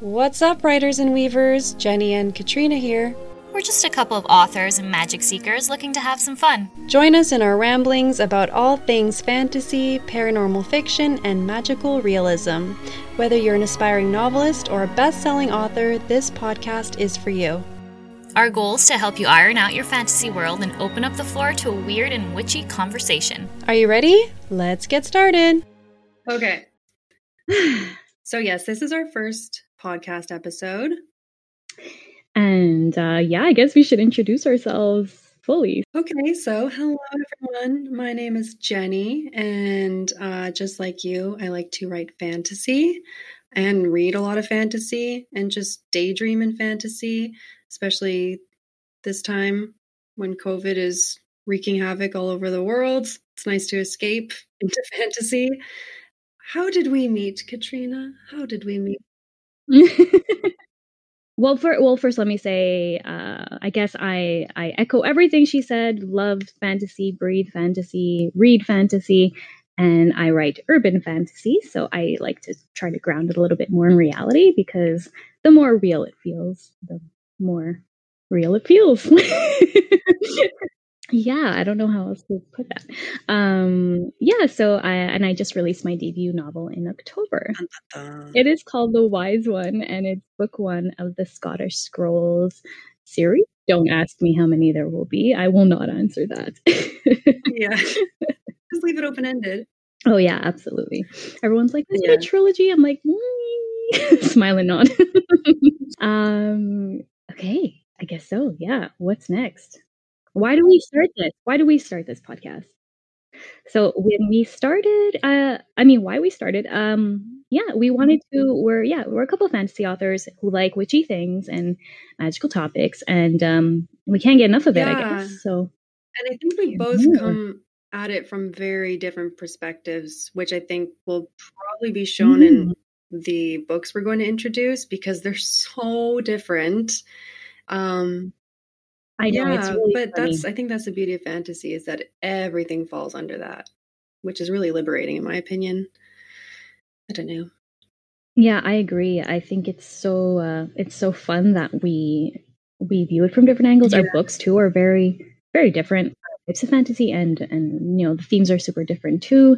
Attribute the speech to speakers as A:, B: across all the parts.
A: What's up, writers and weavers? Jenny and Katrina here.
B: We're just a couple of authors and magic seekers looking to have some fun.
A: Join us in our ramblings about all things fantasy, paranormal fiction, and magical realism. Whether you're an aspiring novelist or a best selling author, this podcast is for you.
B: Our goal is to help you iron out your fantasy world and open up the floor to a weird and witchy conversation.
A: Are you ready? Let's get started.
C: Okay. so, yes, this is our first podcast episode.
D: And uh, yeah, I guess we should introduce ourselves fully.
C: Okay, so hello everyone. My name is Jenny, and uh, just like you, I like to write fantasy and read a lot of fantasy and just daydream in fantasy, especially this time when COVID is wreaking havoc all over the world. It's nice to escape into fantasy. How did we meet, Katrina? How did we meet?
D: well, for well, first let me say, uh, I guess I I echo everything she said. Love fantasy, breathe fantasy, read fantasy, and I write urban fantasy. So I like to try to ground it a little bit more in reality because the more real it feels, the more real it feels. yeah i don't know how else to put that. Um yeah so i and i just released my debut novel in october. It is called the wise one and it's book one of the scottish scrolls series. Don't ask me how many there will be. I will not answer that.
C: Yeah. Just leave it open-ended.
D: Oh yeah absolutely. Everyone's like is yeah. it a trilogy. I'm like smiling on um okay i guess so. Yeah what's next why do we start this? Why do we start this podcast? So when we started, uh, I mean, why we started, um, yeah, we wanted to. We're yeah, we're a couple of fantasy authors who like witchy things and magical topics, and um, we can't get enough of it. I guess so.
C: And I think we both come at it from very different perspectives, which I think will probably be shown mm. in the books we're going to introduce because they're so different. Um,
D: I know
C: yeah,
D: really
C: but
D: funny.
C: that's I think that's the beauty of fantasy is that everything falls under that, which is really liberating in my opinion. I don't know.
D: Yeah, I agree. I think it's so uh, it's so fun that we we view it from different angles. Yeah. Our books too are very very different types of fantasy, and and you know the themes are super different too.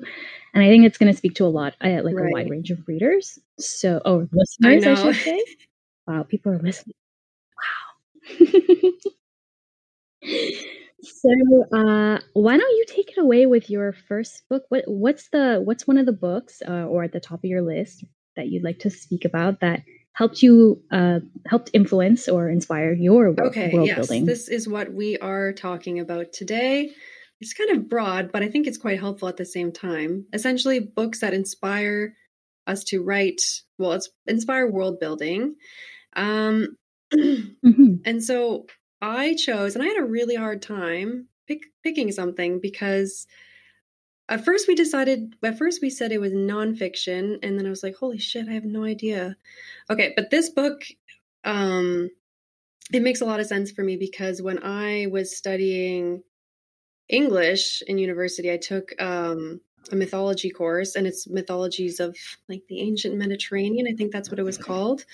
D: And I think it's going to speak to a lot, uh, like right. a wide range of readers. So, oh, listeners, I, I should say. Wow, people are listening. Wow. So, uh, why don't you take it away with your first book? What what's the what's one of the books uh, or at the top of your list that you'd like to speak about that helped you uh, helped influence or inspire your
C: okay,
D: world
C: yes,
D: building?
C: This is what we are talking about today. It's kind of broad, but I think it's quite helpful at the same time. Essentially, books that inspire us to write. Well, it's inspire world building. Um, mm-hmm. And so I chose, and I had a really hard time pick, picking something because at first we decided, at first we said it was nonfiction, and then I was like, holy shit, I have no idea. Okay, but this book, um, it makes a lot of sense for me because when I was studying English in university, I took um, a mythology course, and it's mythologies of like the ancient Mediterranean. I think that's what it was called.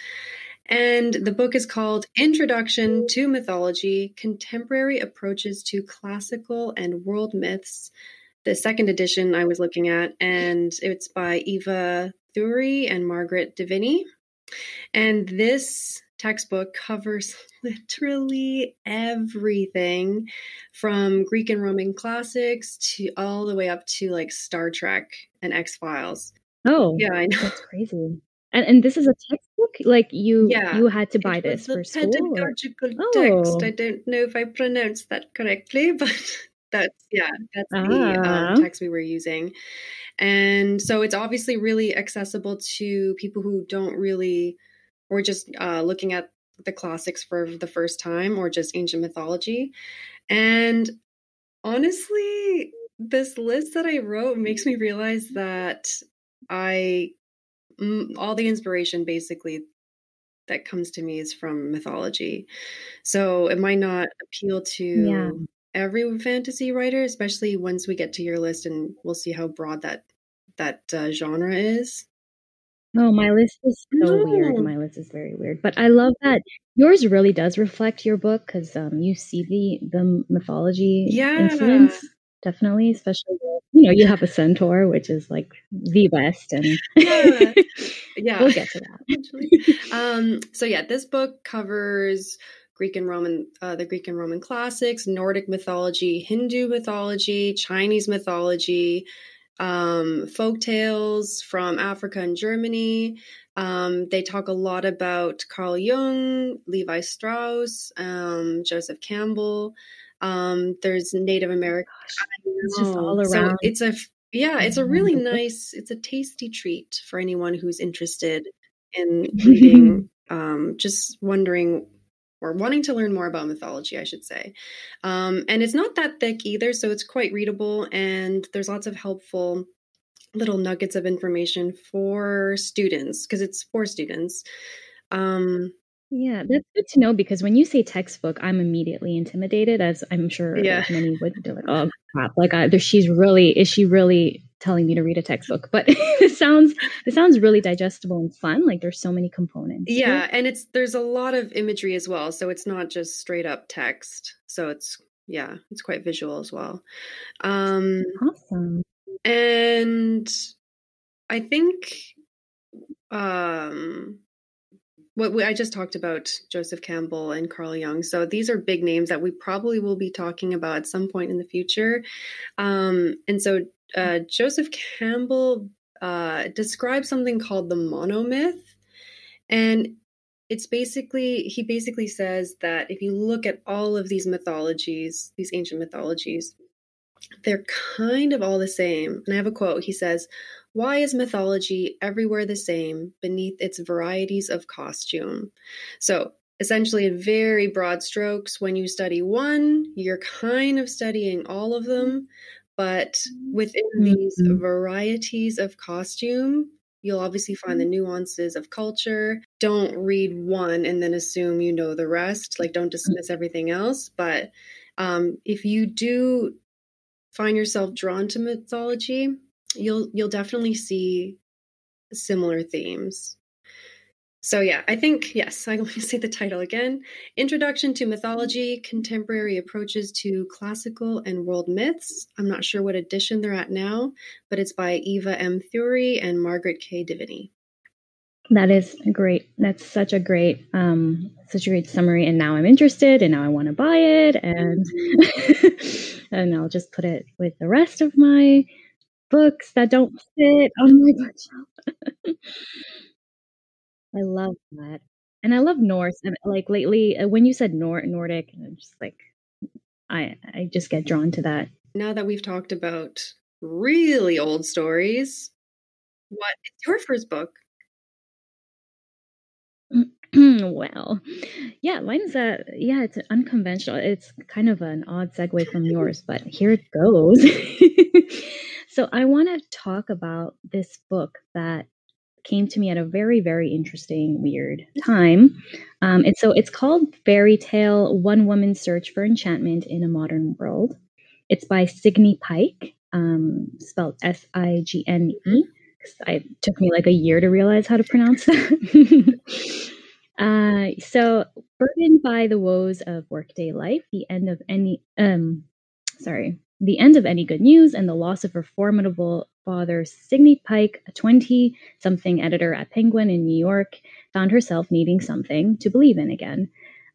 C: And the book is called Introduction to Mythology Contemporary Approaches to Classical and World Myths. The second edition I was looking at, and it's by Eva Thury and Margaret Devinney. And this textbook covers literally everything from Greek and Roman classics to all the way up to like Star Trek and X Files.
D: Oh,
C: yeah, I know.
D: That's crazy. And and this is a textbook. Like you, yeah, you had to buy this for school.
C: Pedagogical or? text. Oh. I don't know if I pronounced that correctly, but that's yeah, that's ah. the um, ah. text we were using. And so it's obviously really accessible to people who don't really, or just uh, looking at the classics for the first time, or just ancient mythology. And honestly, this list that I wrote makes me realize that I all the inspiration basically that comes to me is from mythology. So it might not appeal to yeah. every fantasy writer, especially once we get to your list and we'll see how broad that that uh, genre is.
D: Oh, my list is so no. weird. My list is very weird, but I love that yours really does reflect your book because um, you see the the mythology yeah. influence definitely, especially you know you have a centaur, which is like the best, and
C: yeah, yeah. we'll get to that. um, so yeah, this book covers Greek and Roman, uh, the Greek and Roman classics, Nordic mythology, Hindu mythology, Chinese mythology, um, folk tales from Africa and Germany. Um, they talk a lot about Carl Jung, Levi Strauss, um, Joseph Campbell. Um, there's Native American.
D: It's just all around. So
C: it's a yeah, it's a really nice. It's a tasty treat for anyone who's interested in reading. um, just wondering or wanting to learn more about mythology, I should say. Um, and it's not that thick either, so it's quite readable, and there's lots of helpful little nuggets of information for students because it's for students. Um,
D: yeah, that's good to know because when you say textbook, I'm immediately intimidated, as I'm sure yeah. many would. They're like, oh crap! Like, I, she's really is she really telling me to read a textbook? But it sounds it sounds really digestible and fun. Like, there's so many components.
C: Yeah, and it's there's a lot of imagery as well, so it's not just straight up text. So it's yeah, it's quite visual as well. Um,
D: awesome.
C: And I think um what we, I just talked about Joseph Campbell and Carl Jung. So these are big names that we probably will be talking about at some point in the future. Um, and so uh, Joseph Campbell uh, describes something called the monomyth, and it's basically he basically says that if you look at all of these mythologies, these ancient mythologies, they're kind of all the same. And I have a quote. He says, why is mythology everywhere the same beneath its varieties of costume? So, essentially, in very broad strokes, when you study one, you're kind of studying all of them. But within mm-hmm. these varieties of costume, you'll obviously find the nuances of culture. Don't read one and then assume you know the rest. Like, don't dismiss everything else. But um, if you do find yourself drawn to mythology, you'll you'll definitely see similar themes. So yeah, I think yes, I'm going to say the title again. Introduction to Mythology: Contemporary Approaches to Classical and World Myths. I'm not sure what edition they're at now, but it's by Eva M. Thury and Margaret K. Devinney.
D: That is great. That's such a great, um, such a great summary. And now I'm interested, and now I want to buy it, and and I'll just put it with the rest of my books that don't fit on my bookshelf. I love that. And I love Norse. And like lately, uh, when you said Nor- Nordic, I'm just like, I I just get drawn to that.
C: Now that we've talked about really old stories, what is your first book?
D: well, yeah, mine's a yeah, it's unconventional. It's kind of an odd segue from yours, but here it goes. So I want to talk about this book that came to me at a very, very interesting, weird time. Um, and so it's called Faery Tale One Woman's Search for Enchantment in a Modern World. It's by Signe Pike, um, spelled S I G N E. It took me like a year to realize how to pronounce that. uh, so, burdened by the woes of workday life, the end of any, um, sorry, the end of any good news and the loss of her formidable father, Signe Pike, a 20 something editor at Penguin in New York, found herself needing something to believe in again.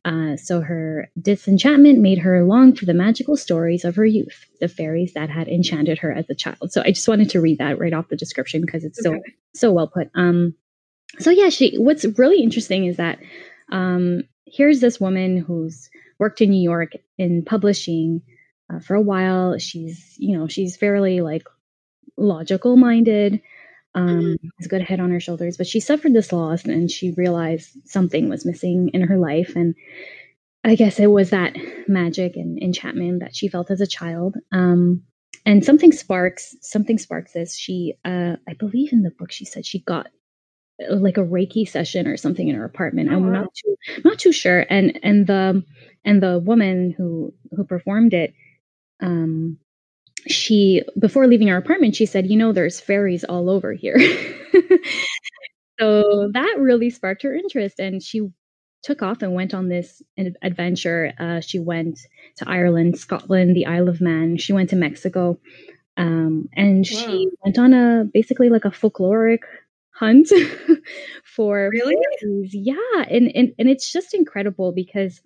D: Uh, so her disenchantment made her long for the magical stories of her youth, the fairies that had enchanted her as a child. So I just wanted to read that right off the description because it's okay. so so well put. Um, so yeah, she. What's really interesting is that um, here's this woman who's worked in New York in publishing uh, for a while. She's, you know, she's fairly like logical minded, um, mm-hmm. has a good head on her shoulders, but she suffered this loss and she realized something was missing in her life. And I guess it was that magic and enchantment that she felt as a child. Um, and something sparks, something sparks this. She, uh, I believe in the book, she said she got uh, like a Reiki session or something in her apartment. Oh, I'm not too, not too sure. And, and the, and the woman who, who performed it, um, she before leaving our apartment she said you know there's fairies all over here so that really sparked her interest, and she took off and went on this adventure. Uh, she went to Ireland, Scotland, the Isle of Man. She went to Mexico, um, and wow. she went on a basically like a folkloric hunt for
C: really
D: fairies. yeah and, and and it's just incredible because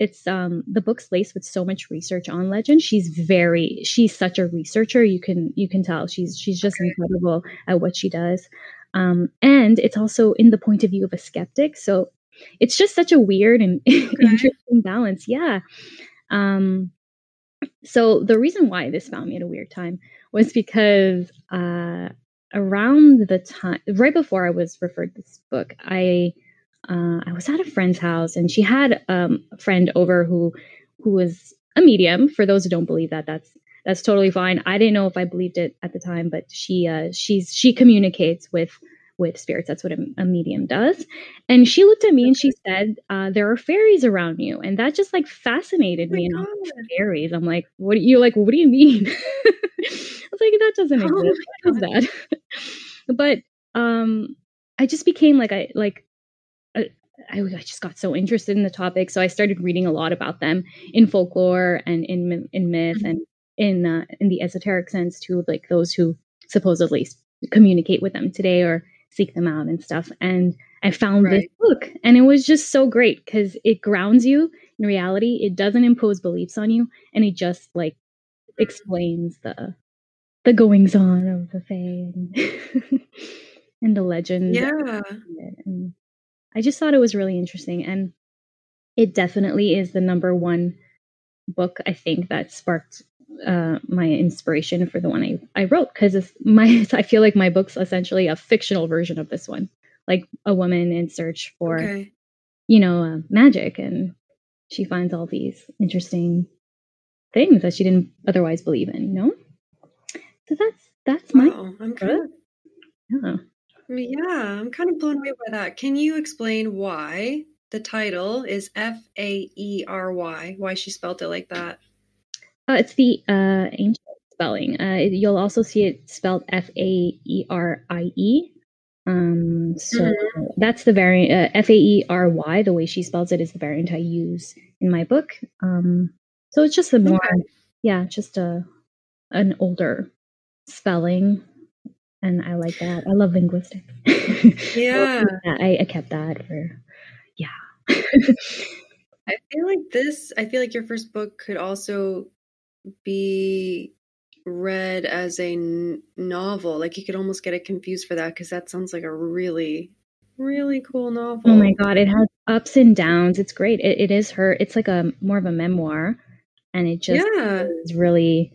D: it's um the book's laced with so much research on legend. She's very she's such a researcher. You can you can tell she's she's just incredible at what she does. Um and it's also in the point of view of a skeptic. So it's just such a weird and okay. interesting balance. Yeah. Um so the reason why this found me at a weird time was because uh around the time right before I was referred this book, I uh, I was at a friend's house and she had um, a friend over who who was a medium. For those who don't believe that, that's that's totally fine. I didn't know if I believed it at the time, but she uh, she's she communicates with with spirits. That's what a, a, medium does. And she looked at me and she said, uh, "There are fairies around you," and that just like fascinated oh me. And fairies. I'm like, "What do you like? What do you mean?" I was like, "That doesn't oh exist. Oh what is that?" but um, I just became like I like. I, I just got so interested in the topic, so I started reading a lot about them in folklore and in in myth mm-hmm. and in uh, in the esoteric sense too, like those who supposedly communicate with them today or seek them out and stuff. And I found right. this book, and it was just so great because it grounds you in reality. It doesn't impose beliefs on you, and it just like explains the the goings on of the Fae and, and the legend.
C: Yeah.
D: And I just thought it was really interesting. And it definitely is the number one book I think that sparked uh, my inspiration for the one I, I wrote because my I feel like my book's essentially a fictional version of this one, like a woman in search for okay. you know uh, magic, and she finds all these interesting things that she didn't otherwise believe in. You know, so that's that's my.
C: Wow, I'm kind of, yeah. Yeah, I'm kind of blown away by that. Can you explain why the title is F A E R Y? Why she spelled it like that?
D: Uh, it's the uh, ancient spelling. Uh, you'll also see it spelled F A E R I E. Um, so mm-hmm. that's the variant. Uh, F A E R Y. The way she spells it is the variant I use in my book. Um, so it's just a more, okay. yeah, just a an older spelling and I like that. I love linguistics.
C: Yeah.
D: I, I, kept that for, yeah.
C: I feel like this, I feel like your first book could also be read as a n- novel. Like you could almost get it confused for that because that sounds like a really, really cool oh novel.
D: Oh my God. It has ups and downs. It's great. It, it is her, it's like a more of a memoir and it just yeah. is really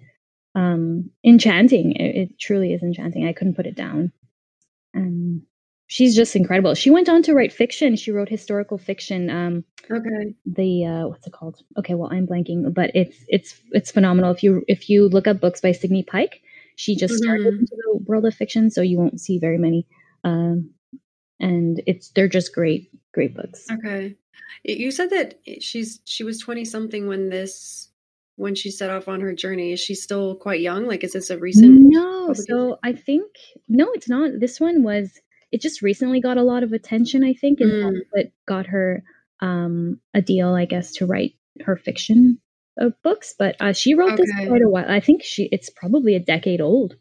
D: um, enchanting. It, it, truly is enchanting. I couldn't put it down. And she's just incredible. She went on to write fiction. She wrote historical fiction. Um,
C: okay.
D: The uh, what's it called? Okay, well I'm blanking, but it's it's it's phenomenal. If you if you look up books by Signe Pike, she just mm-hmm. started into the world of fiction, so you won't see very many. Um, and it's they're just great great books.
C: Okay. You said that she's she was 20 something when this when she set off on her journey? Is she still quite young? Like, is this a recent?
D: No. So I think no, it's not. This one was. It just recently got a lot of attention. I think, and mm. it got her um, a deal, I guess, to write her fiction uh, books. But uh, she wrote okay. this quite a while. I think she. It's probably a decade old.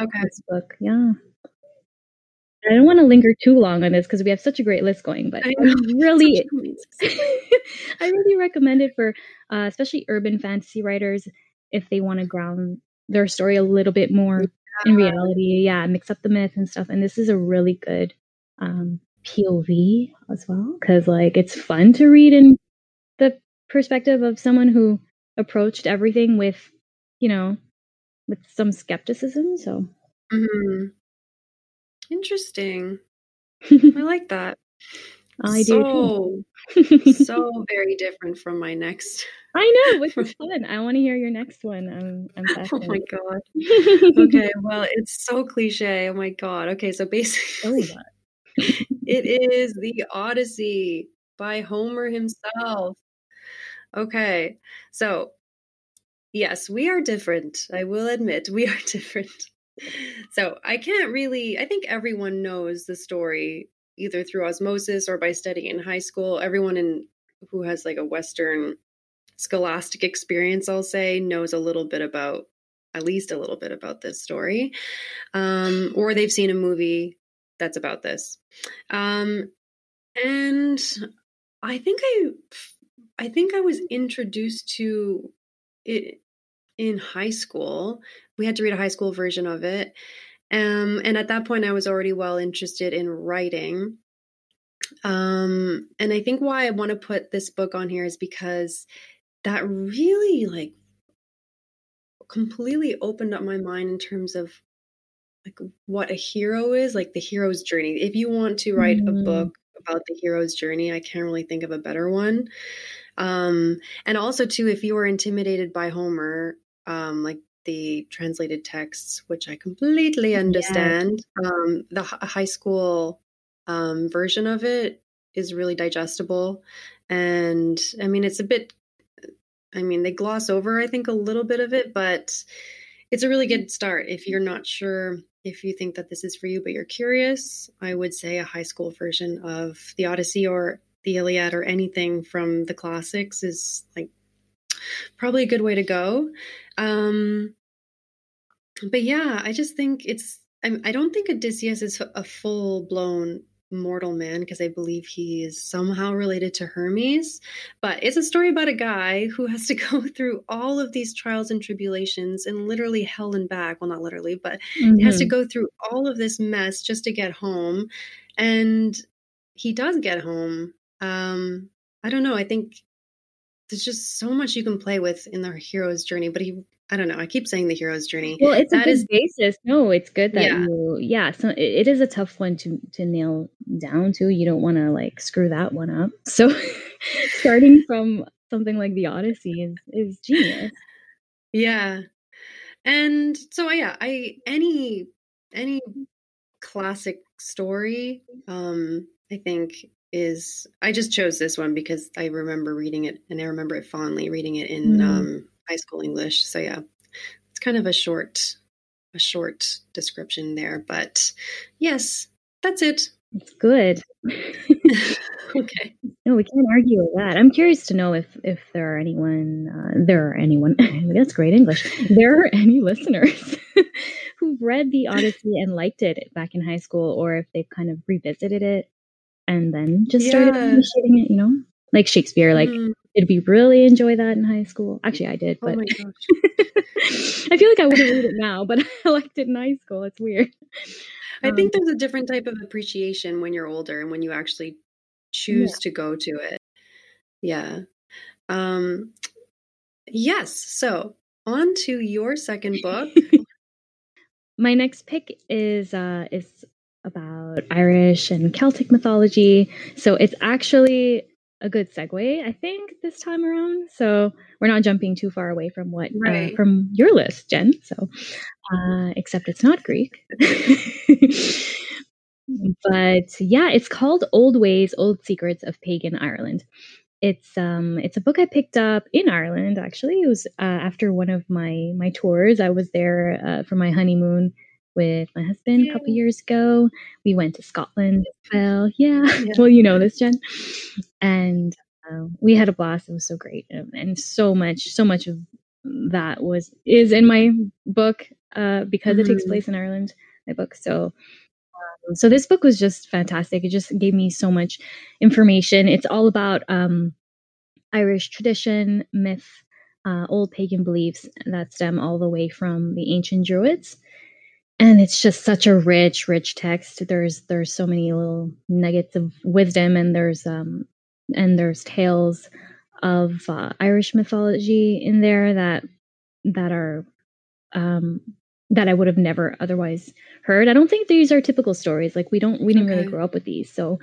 C: Okay.
D: This book, yeah. I don't want to linger too long on this because we have such a great list going, but I, I really, I really recommend it for uh, especially urban fantasy writers if they want to ground their story a little bit more yeah. in reality. Yeah, mix up the myth and stuff. And this is a really good um, POV as well because like it's fun to read in the perspective of someone who approached everything with, you know, with some skepticism. So.
C: Mm-hmm. Interesting. I like that.
D: I
C: so, do. so very different from my next.
D: I know, which is fun. I want to hear your next one. I'm, I'm
C: oh my god. okay, well, it's so cliche. Oh my god. Okay, so basically, oh it is the Odyssey by Homer himself. Okay, so yes, we are different. I will admit we are different. So I can't really. I think everyone knows the story either through osmosis or by studying in high school. Everyone in who has like a Western scholastic experience, I'll say, knows a little bit about at least a little bit about this story, um, or they've seen a movie that's about this. Um, and I think I, I think I was introduced to it in high school. We had to read a high school version of it. Um, and at that point, I was already well interested in writing. Um, and I think why I want to put this book on here is because that really like completely opened up my mind in terms of like what a hero is, like the hero's journey. If you want to write mm. a mm-hmm. book about the hero's journey, I can't really think of a better one. Um, and also too, if you were intimidated by Homer, um, like the translated texts, which I completely understand, yeah. um, the h- high school um, version of it is really digestible. And I mean, it's a bit I mean, they gloss over, I think, a little bit of it, but it's a really good start. If you're not sure if you think that this is for you, but you're curious, I would say a high school version of the Odyssey or the Iliad or anything from the classics is like probably a good way to go. Um, but yeah, I just think it's, I, I don't think Odysseus is a full blown mortal man because I believe he is somehow related to Hermes. But it's a story about a guy who has to go through all of these trials and tribulations and literally hell and back. Well, not literally, but mm-hmm. he has to mm-hmm. go through all of this mess just to get home. And he does get home. Um, I don't know. I think there's just so much you can play with in the hero's journey, but he I don't know. I keep saying the hero's journey.
D: Well, it's that a good is, basis. No, it's good that yeah. you, yeah. So it, it is a tough one to to nail down to. You don't want to like screw that one up. So starting from something like the Odyssey is is genius.
C: Yeah, and so yeah, I any any classic story, um, I think is I just chose this one because I remember reading it and I remember it fondly reading it in mm. um high school English. So yeah, it's kind of a short a short description there, but yes, that's it.
D: It's good.
C: okay.
D: No, we can't argue with that. I'm curious to know if if there are anyone uh, there are anyone that's great English. There are any listeners who read the Odyssey and liked it back in high school, or if they've kind of revisited it and then just started yeah. appreciating it. You know, like Shakespeare. Like mm did we really enjoy that in high school? Actually, I did, oh but oh I feel like I wouldn't read it now, but I liked it in high school. It's weird.
C: I um, think there's a different type of appreciation when you're older and when you actually choose yeah. to go to it. Yeah. Um yes, so on to your second book.
D: My next pick is uh is about Irish and Celtic mythology. So it's actually a good segue, I think, this time around. So we're not jumping too far away from what uh, right. uh, from your list, Jen. So, uh, except it's not Greek. but yeah, it's called Old Ways, Old Secrets of Pagan Ireland. It's um it's a book I picked up in Ireland actually. It was uh, after one of my my tours. I was there uh, for my honeymoon with my husband Yay. a couple years ago. We went to Scotland as well. Yeah. yeah. well, you know this, Jen. And um, we had a blast. It was so great, and, and, so much, so much of that was is in my book uh, because mm-hmm. it takes mm-hmm. place in Ireland. My book, so. Um, so this book was just fantastic. It just gave me so much information. It's all about um, Irish tradition, myth, uh, old pagan beliefs that stem all the way from the ancient Druids and it's just such a rich rich text. There's there's so many little nuggets of wisdom and there's um and there's tales of uh, irish mythology in there that that are um that i would have never otherwise heard. I don't think these are typical stories. Like we don't we didn't okay. really grow up with these. So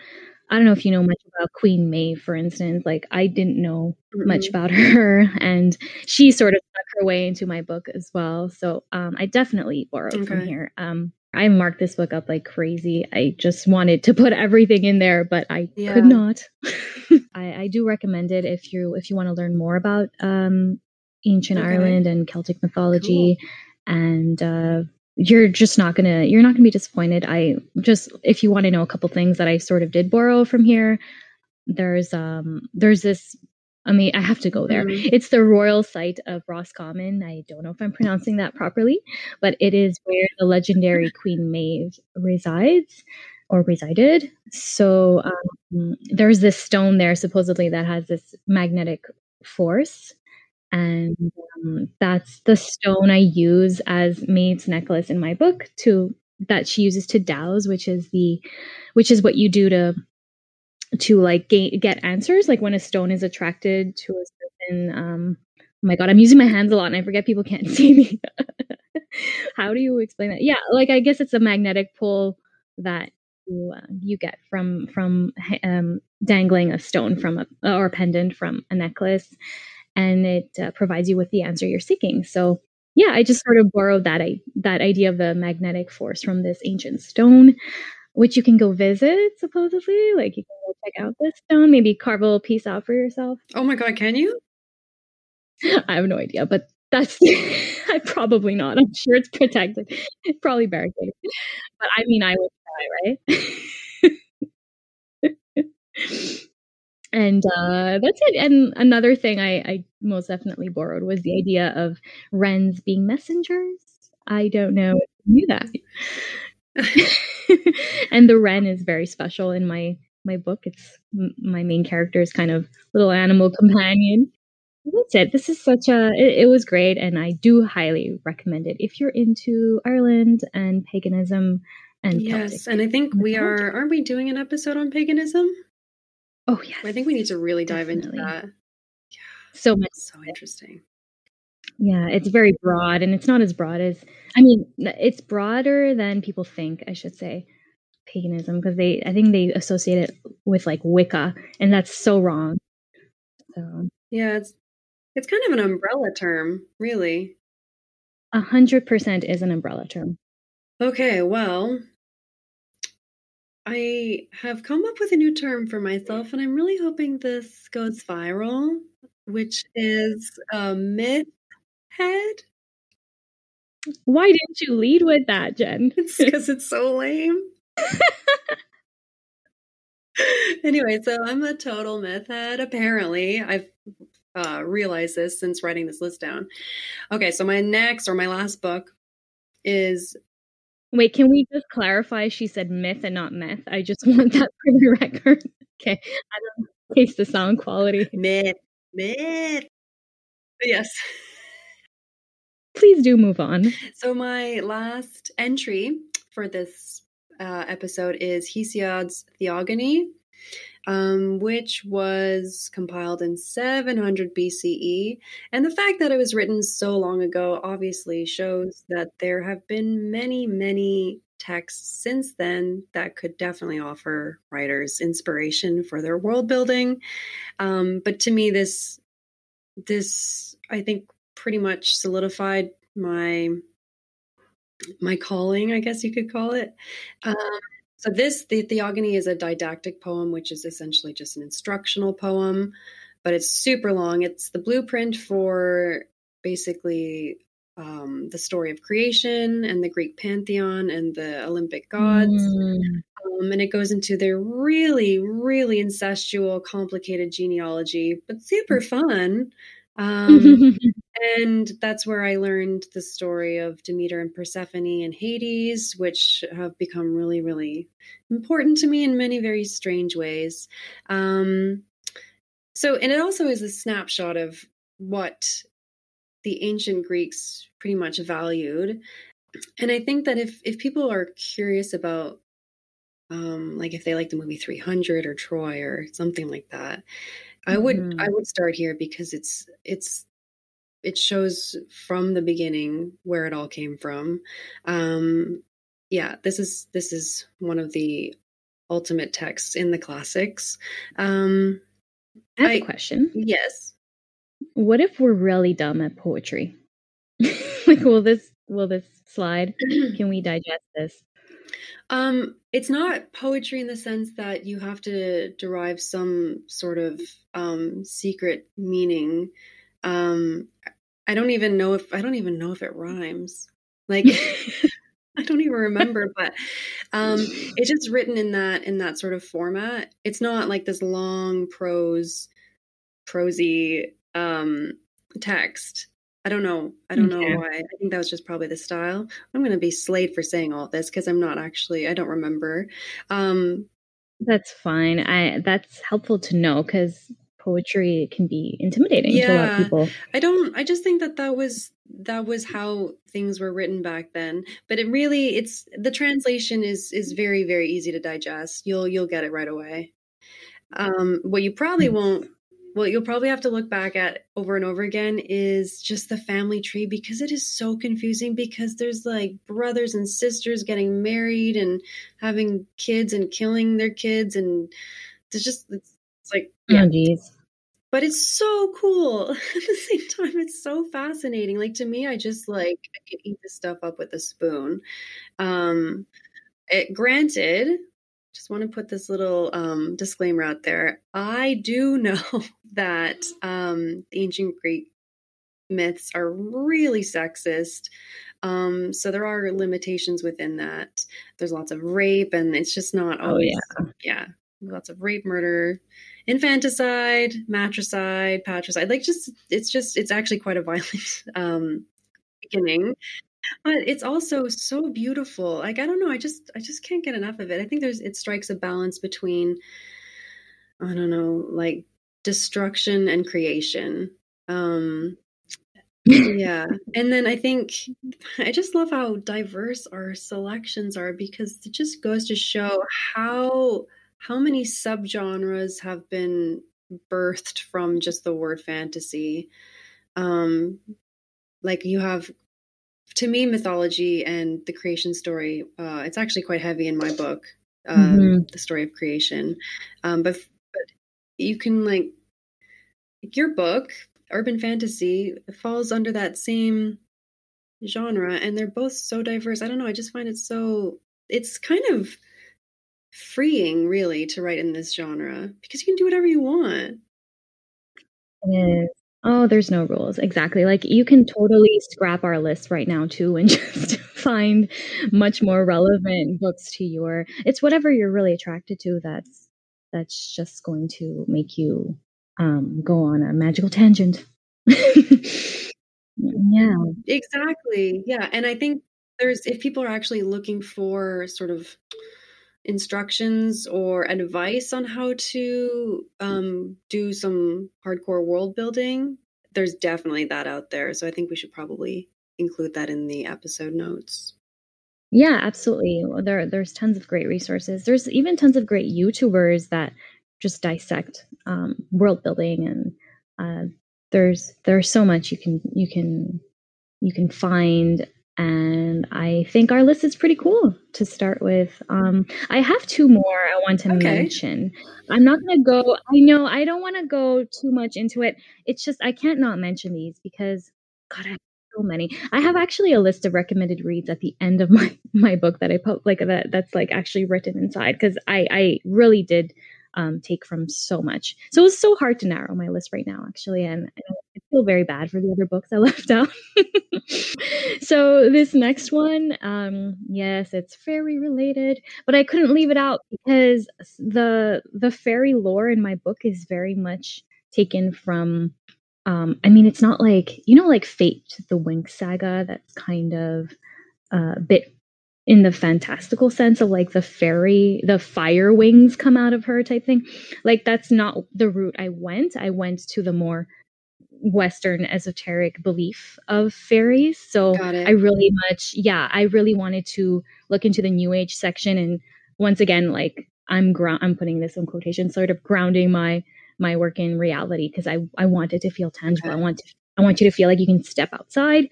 D: I don't know if you know much about Queen Maeve, for instance. Like, I didn't know mm-hmm. much about her, and she sort of stuck her way into my book as well. So, um, I definitely borrowed okay. from here. Um, I marked this book up like crazy. I just wanted to put everything in there, but I yeah. could not. I, I, do recommend it if you if you want to learn more about um, ancient okay. Ireland and Celtic mythology, cool. and uh, you're just not gonna you're not gonna be disappointed. I just if you want to know a couple things that I sort of did borrow from here, there's um there's this I mean, I have to go there. Mm-hmm. It's the royal site of Roscommon. I don't know if I'm pronouncing that properly, but it is where the legendary Queen Maeve resides or resided. So um, there's this stone there, supposedly, that has this magnetic force. And um, that's the stone I use as Maeve's necklace in my book to that she uses to dowse, which is the which is what you do to to like gain, get answers like when a stone is attracted to a certain um oh my god i'm using my hands a lot and i forget people can't see me. How do you explain that? Yeah like i guess it's a magnetic pull that you, uh, you get from from um, dangling a stone from a or a pendant from a necklace and it uh, provides you with the answer you're seeking so yeah i just sort of borrowed that I, that idea of the magnetic force from this ancient stone which you can go visit supposedly. Like you can go check out this stone, maybe carve a little piece out for yourself.
C: Oh my god, can you?
D: I have no idea, but that's I probably not. I'm sure it's protected. It's probably barricaded. But I mean I would try, right? and uh, that's it. And another thing I, I most definitely borrowed was the idea of wrens being messengers. I don't know if you knew that. and the wren is very special in my my book. It's my main character's kind of little animal companion. That's it. This is such a. It, it, was great, and I do highly recommend it if you're into Ireland and paganism and
C: yes. Celtic. And I think we are. Aren't we doing an episode on paganism?
D: Oh yeah.
C: I think we need to really dive Definitely. into that.
D: Yeah. So much.
C: So interesting.
D: Yeah, it's very broad, and it's not as broad as I mean, it's broader than people think. I should say paganism because they I think they associate it with like Wicca, and that's so wrong.
C: So yeah, it's it's kind of an umbrella term, really.
D: A hundred percent is an umbrella term.
C: Okay, well, I have come up with a new term for myself, and I'm really hoping this goes viral, which is a myth head.
D: Why didn't you lead with that, Jen?
C: It's because it's so lame. anyway, so I'm a total myth head. Apparently, I've uh, realized this since writing this list down. Okay, so my next or my last book is.
D: Wait, can we just clarify? She said myth and not meth. I just want that for the record. Okay, I don't taste the sound quality.
C: Myth, myth. But yes
D: please do move on.
C: So, my last entry for this uh, episode is Hesiod's Theogony, um, which was compiled in 700 BCE. And the fact that it was written so long ago obviously shows that there have been many, many texts since then that could definitely offer writers inspiration for their world building. Um, but to me, this this I think pretty much solidified my my calling, I guess you could call it. Um, so this the Theogony is a didactic poem, which is essentially just an instructional poem, but it's super long. It's the blueprint for basically um, the story of creation and the Greek pantheon and the Olympic gods. Mm. Um, and it goes into their really, really incestual, complicated genealogy, but super fun. Um, and that's where I learned the story of Demeter and Persephone and Hades, which have become really, really important to me in many very strange ways. Um, so, and it also is a snapshot of what the ancient Greeks pretty much valued. And I think that if if people are curious about um, like if they like the movie 300 or Troy or something like that, I would mm-hmm. I would start here because it's it's it shows from the beginning where it all came from. Um, yeah, this is this is one of the ultimate texts in the classics. Um,
D: I have I, a question.
C: Yes.
D: What if we're really dumb at poetry? like, will this will this slide? Can we digest this?
C: Um, it's not poetry in the sense that you have to derive some sort of um, secret meaning. Um, I don't even know if I don't even know if it rhymes. Like I don't even remember, but um, it's just written in that in that sort of format. It's not like this long prose, prosy um, text. I don't know. I don't know why. I think that was just probably the style. I'm going to be slayed for saying all this because I'm not actually. I don't remember. Um,
D: that's fine. I that's helpful to know because poetry can be intimidating yeah, to a lot of people.
C: I don't I just think that that was that was how things were written back then. But it really it's the translation is is very very easy to digest. You'll you'll get it right away. Um what you probably hmm. won't what you'll probably have to look back at over and over again is just the family tree because it is so confusing because there's like brothers and sisters getting married and having kids and killing their kids and it's just it's, it's like
D: yeah. Oh, geez
C: but it's so cool. At the same time it's so fascinating. Like to me i just like i can eat this stuff up with a spoon. Um it, granted just want to put this little um, disclaimer out there. I do know that um, the ancient greek myths are really sexist. Um, so there are limitations within that. There's lots of rape and it's just not oh, always oh, yeah. Yeah lots of rape murder infanticide, matricide, patricide. Like just it's just it's actually quite a violent um beginning. But it's also so beautiful. Like I don't know, I just I just can't get enough of it. I think there's it strikes a balance between I don't know, like destruction and creation. Um yeah. And then I think I just love how diverse our selections are because it just goes to show how how many subgenres have been birthed from just the word fantasy? Um, like you have, to me, mythology and the creation story. Uh, it's actually quite heavy in my book, um, mm-hmm. the story of creation. Um, but but you can like your book, urban fantasy, falls under that same genre, and they're both so diverse. I don't know. I just find it so. It's kind of freeing, really, to write in this genre because you can do whatever you want.
D: It is. Oh, there's no rules. Exactly. Like you can totally scrap our list right now too and just find much more relevant books to your it's whatever you're really attracted to that's that's just going to make you um go on a magical tangent. yeah.
C: Exactly. Yeah. And I think there's if people are actually looking for sort of instructions or advice on how to um, do some hardcore world building, there's definitely that out there. So I think we should probably include that in the episode notes.
D: Yeah, absolutely. There, there's tons of great resources. There's even tons of great YouTubers that just dissect um, world building, and uh, there's there's so much you can you can you can find and I think our list is pretty cool to start with. Um, I have two more I want to okay. mention. I'm not going to go, I know I don't want to go too much into it. It's just, I can't not mention these because, God, I have so many. I have actually a list of recommended reads at the end of my, my book that I put, like that, that's like actually written inside because I, I really did um, take from so much. So it's so hard to narrow my list right now, actually, and I feel very bad for the other books I left out. so this next one, um, yes, it's fairy related, but I couldn't leave it out because the the fairy lore in my book is very much taken from. Um, I mean, it's not like you know, like Fate, the Winx saga. That's kind of a uh, bit in the fantastical sense of like the fairy, the fire wings come out of her type thing. Like that's not the route I went. I went to the more Western esoteric belief of fairies. So I really much, yeah, I really wanted to look into the New Age section, and once again, like I'm ground, I'm putting this in quotation, sort of grounding my my work in reality because I I want it to feel tangible. Okay. I want to, I want you to feel like you can step outside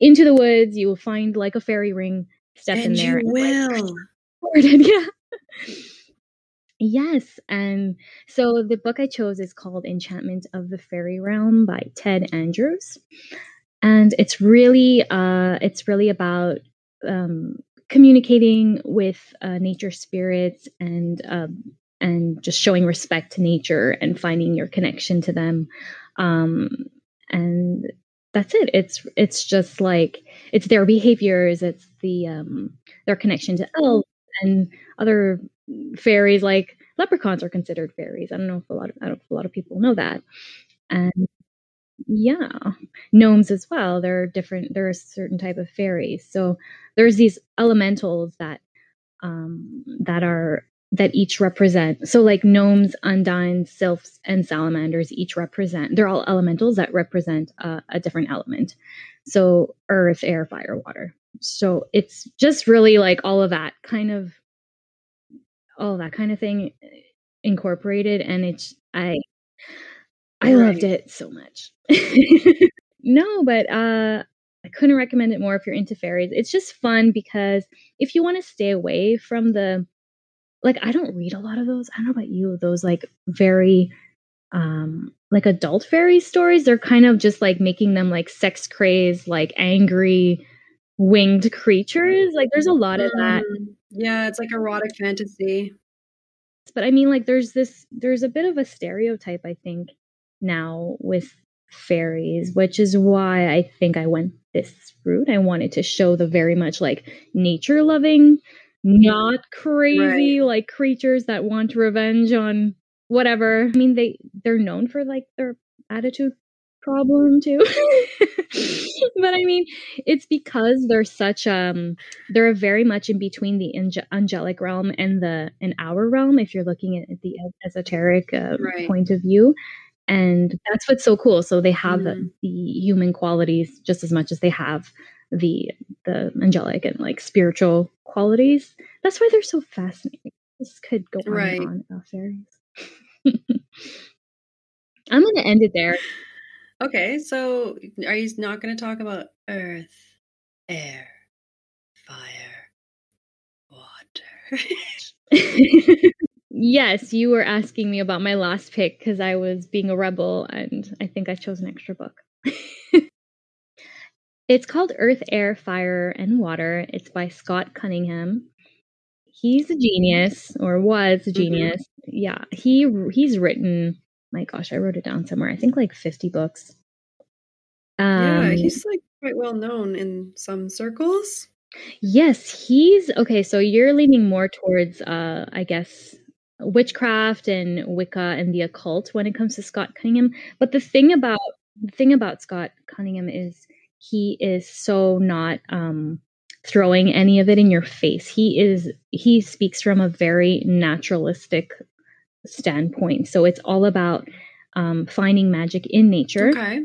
D: into the woods. You will find like a fairy ring step
C: and
D: in there.
C: You and, will.
D: Like, yeah. Yes. And so the book I chose is called Enchantment of the Fairy Realm by Ted Andrews. And it's really uh it's really about um communicating with uh, nature spirits and um and just showing respect to nature and finding your connection to them. Um and that's it. It's it's just like it's their behaviors, it's the um their connection to elves and other fairies like leprechauns are considered fairies. I don't know if a lot of I don't know if a lot of people know that. And yeah, gnomes as well. They're different. They're a certain type of fairies. So there's these elementals that um, that are that each represent. So like gnomes, undines, sylphs, and salamanders each represent. They're all elementals that represent uh, a different element. So earth, air, fire, water. So it's just really like all of that kind of all that kind of thing incorporated and it's I I right. loved it so much. no, but uh I couldn't recommend it more if you're into fairies. It's just fun because if you want to stay away from the like I don't read a lot of those. I don't know about you, those like very um like adult fairy stories. They're kind of just like making them like sex crazed, like angry winged creatures. Like there's a lot of that.
C: Mm, yeah, it's like erotic fantasy.
D: But I mean like there's this there's a bit of a stereotype I think now with fairies, which is why I think I went this route. I wanted to show the very much like nature loving, not crazy right. like creatures that want revenge on whatever. I mean they they're known for like their attitude problem too. but I mean, it's because they're such um they're very much in between the ange- angelic realm and the and our realm if you're looking at the esoteric uh, right. point of view and that's what's so cool so they have mm-hmm. the, the, human qualities just as much as they have the the angelic and like spiritual qualities that's why they're so fascinating this could go on right. and on about fairies i'm gonna end it there
C: okay so are you not gonna talk about earth air fire water
D: Yes, you were asking me about my last pick because I was being a rebel and I think I chose an extra book. it's called Earth, Air, Fire, and Water. It's by Scott Cunningham. He's a genius or was a mm-hmm. genius. Mm-hmm. Yeah, he he's written my gosh, I wrote it down somewhere. I think like 50 books.
C: Um, yeah, he's like quite well known in some circles.
D: Yes, he's okay. So you're leaning more towards, uh, I guess, witchcraft and Wicca and the occult when it comes to Scott Cunningham. But the thing about the thing about Scott Cunningham is he is so not um, throwing any of it in your face. He is he speaks from a very naturalistic standpoint. So it's all about um, finding magic in nature.
C: Okay.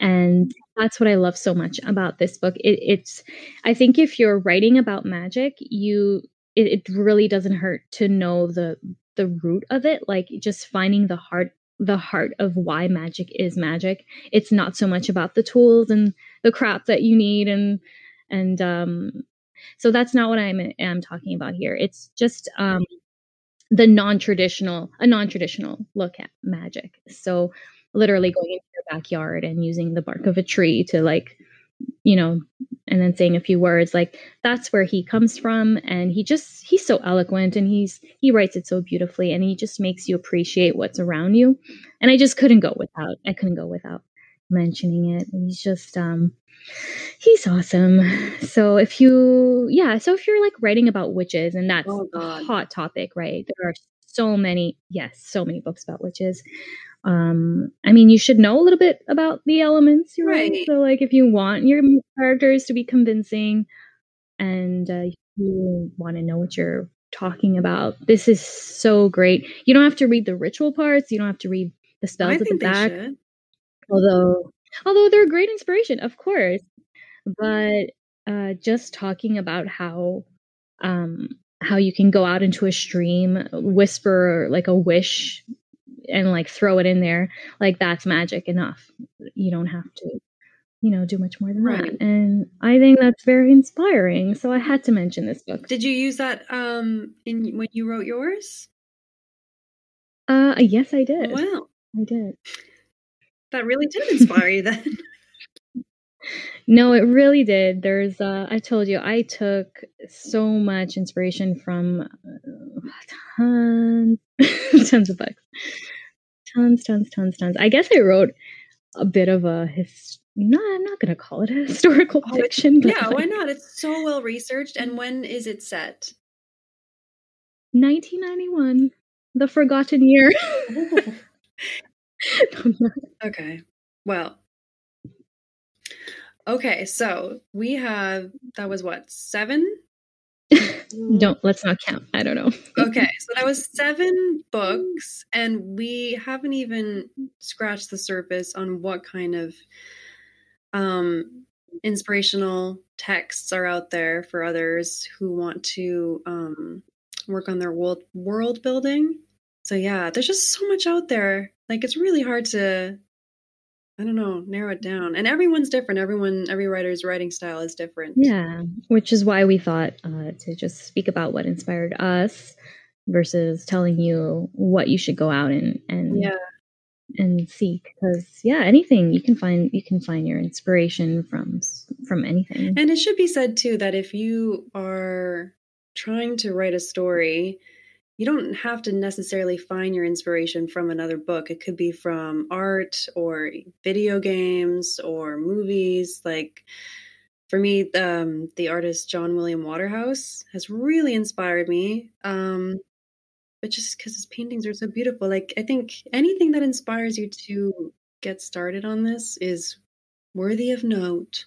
D: And that's what I love so much about this book. It, it's, I think, if you're writing about magic, you it, it really doesn't hurt to know the the root of it like just finding the heart the heart of why magic is magic it's not so much about the tools and the crap that you need and and um so that's not what i'm am talking about here it's just um the non-traditional a non-traditional look at magic. So literally going into your backyard and using the bark of a tree to like you know and then saying a few words like that's where he comes from. And he just he's so eloquent and he's he writes it so beautifully and he just makes you appreciate what's around you. And i just couldn't go without i couldn't go without mentioning it. He's just um he's awesome. So if you yeah so if you're like writing about witches and that's oh, a hot topic right? There are so many yes so many books about witches. Um i mean you should know a little bit about the elements right, right. so like if you want your characters to be convincing and uh, you want to know what you're talking about this is so great. You don't have to read the ritual parts. You don't have to read the spells I at the back although although they're a great inspiration of course. But uh just talking about how um how you can go out into a stream whisper like a wish and like throw it in there like that's magic enough. You don't have to you know do much more than right. that and i think that's very inspiring so i had to mention this book.
C: Did you use that um in when you wrote yours?
D: Uh yes i did.
C: Wow.
D: I did
C: that really did inspire you then
D: no, it really did. There's, uh, I told you, I took so much inspiration from uh, tons, tons of books, tons, tons, tons, tons. I guess I wrote a bit of a his, no, I'm not going to call it a historical
C: Oh,
D: fiction. but
C: Yeah, why not? It's so well researched. And when is it set?
D: 1991, the forgotten year.
C: Okay. Well. Okay, so we have that was what seven.
D: Don't let's not count. I don't know.
C: Okay, so that was seven books, and we haven't even scratched the surface on what kind of um, inspirational texts are out there for others who want to um, work on their world world building. So yeah, there's just so much out there. Like it's really hard to, I don't know, narrow it down. And everyone's different. Everyone, every writer's writing style is different.
D: Yeah, which is why we thought uh, to just speak about what inspired us versus telling you what you should go out and and
C: Yeah.
D: and seek because yeah anything you can find you can find your inspiration from from anything
C: And it should be said too that if you are trying to write a story, you don't have to necessarily find your inspiration from another book. It could be from art or video games or movies. Like for me, um, the artist John William Waterhouse has really inspired me. Um, but just because his paintings are so beautiful, like I think anything that inspires you to get started on this is worthy of note.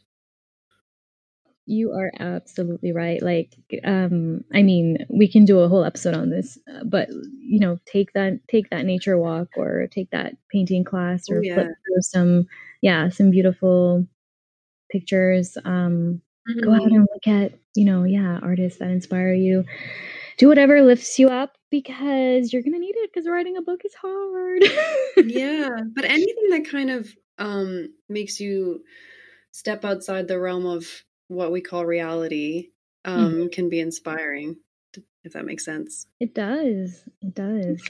D: You are absolutely right. Like um i mean we can do a whole episode on this uh, but you know take that take that nature walk or take that painting class or
C: Oh, yeah.
D: flip through some yeah some beautiful pictures. Um go out and look at you know yeah artists that inspire you. Do whatever lifts you up because you're gonna need it because writing a book is hard.
C: Yeah but anything that kind of um makes you step outside the realm of what we call reality um can be inspiring if that makes sense.
D: It does. It does.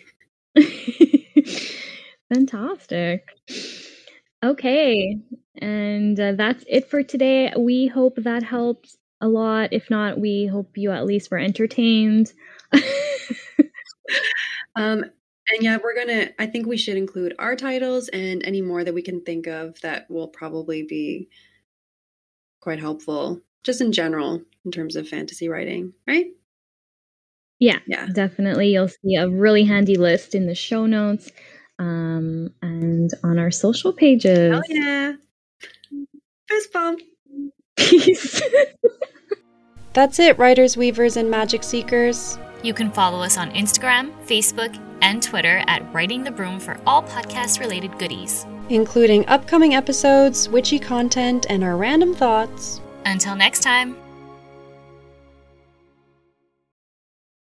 D: Fantastic. Okay and uh, that's it for today. We hope that helped a lot. If not we hope you at least were entertained.
C: Um and yeah we're gonna i think we should include our titles and any more that we can think of that will probably be quite helpful just in general in terms of fantasy writing right?
D: Yeah
C: yeah.
D: definitely. You'll see a really handy list in the show notes um, and on our social pages.
C: Oh yeah. Fist bump.
D: Peace.
A: That's it, writers, weavers, and magic seekers.
B: You can follow us on Instagram, Facebook, and Twitter at Writing the Broom for all podcast related goodies.
A: Including upcoming episodes, witchy content, and our random thoughts.
B: Until next time.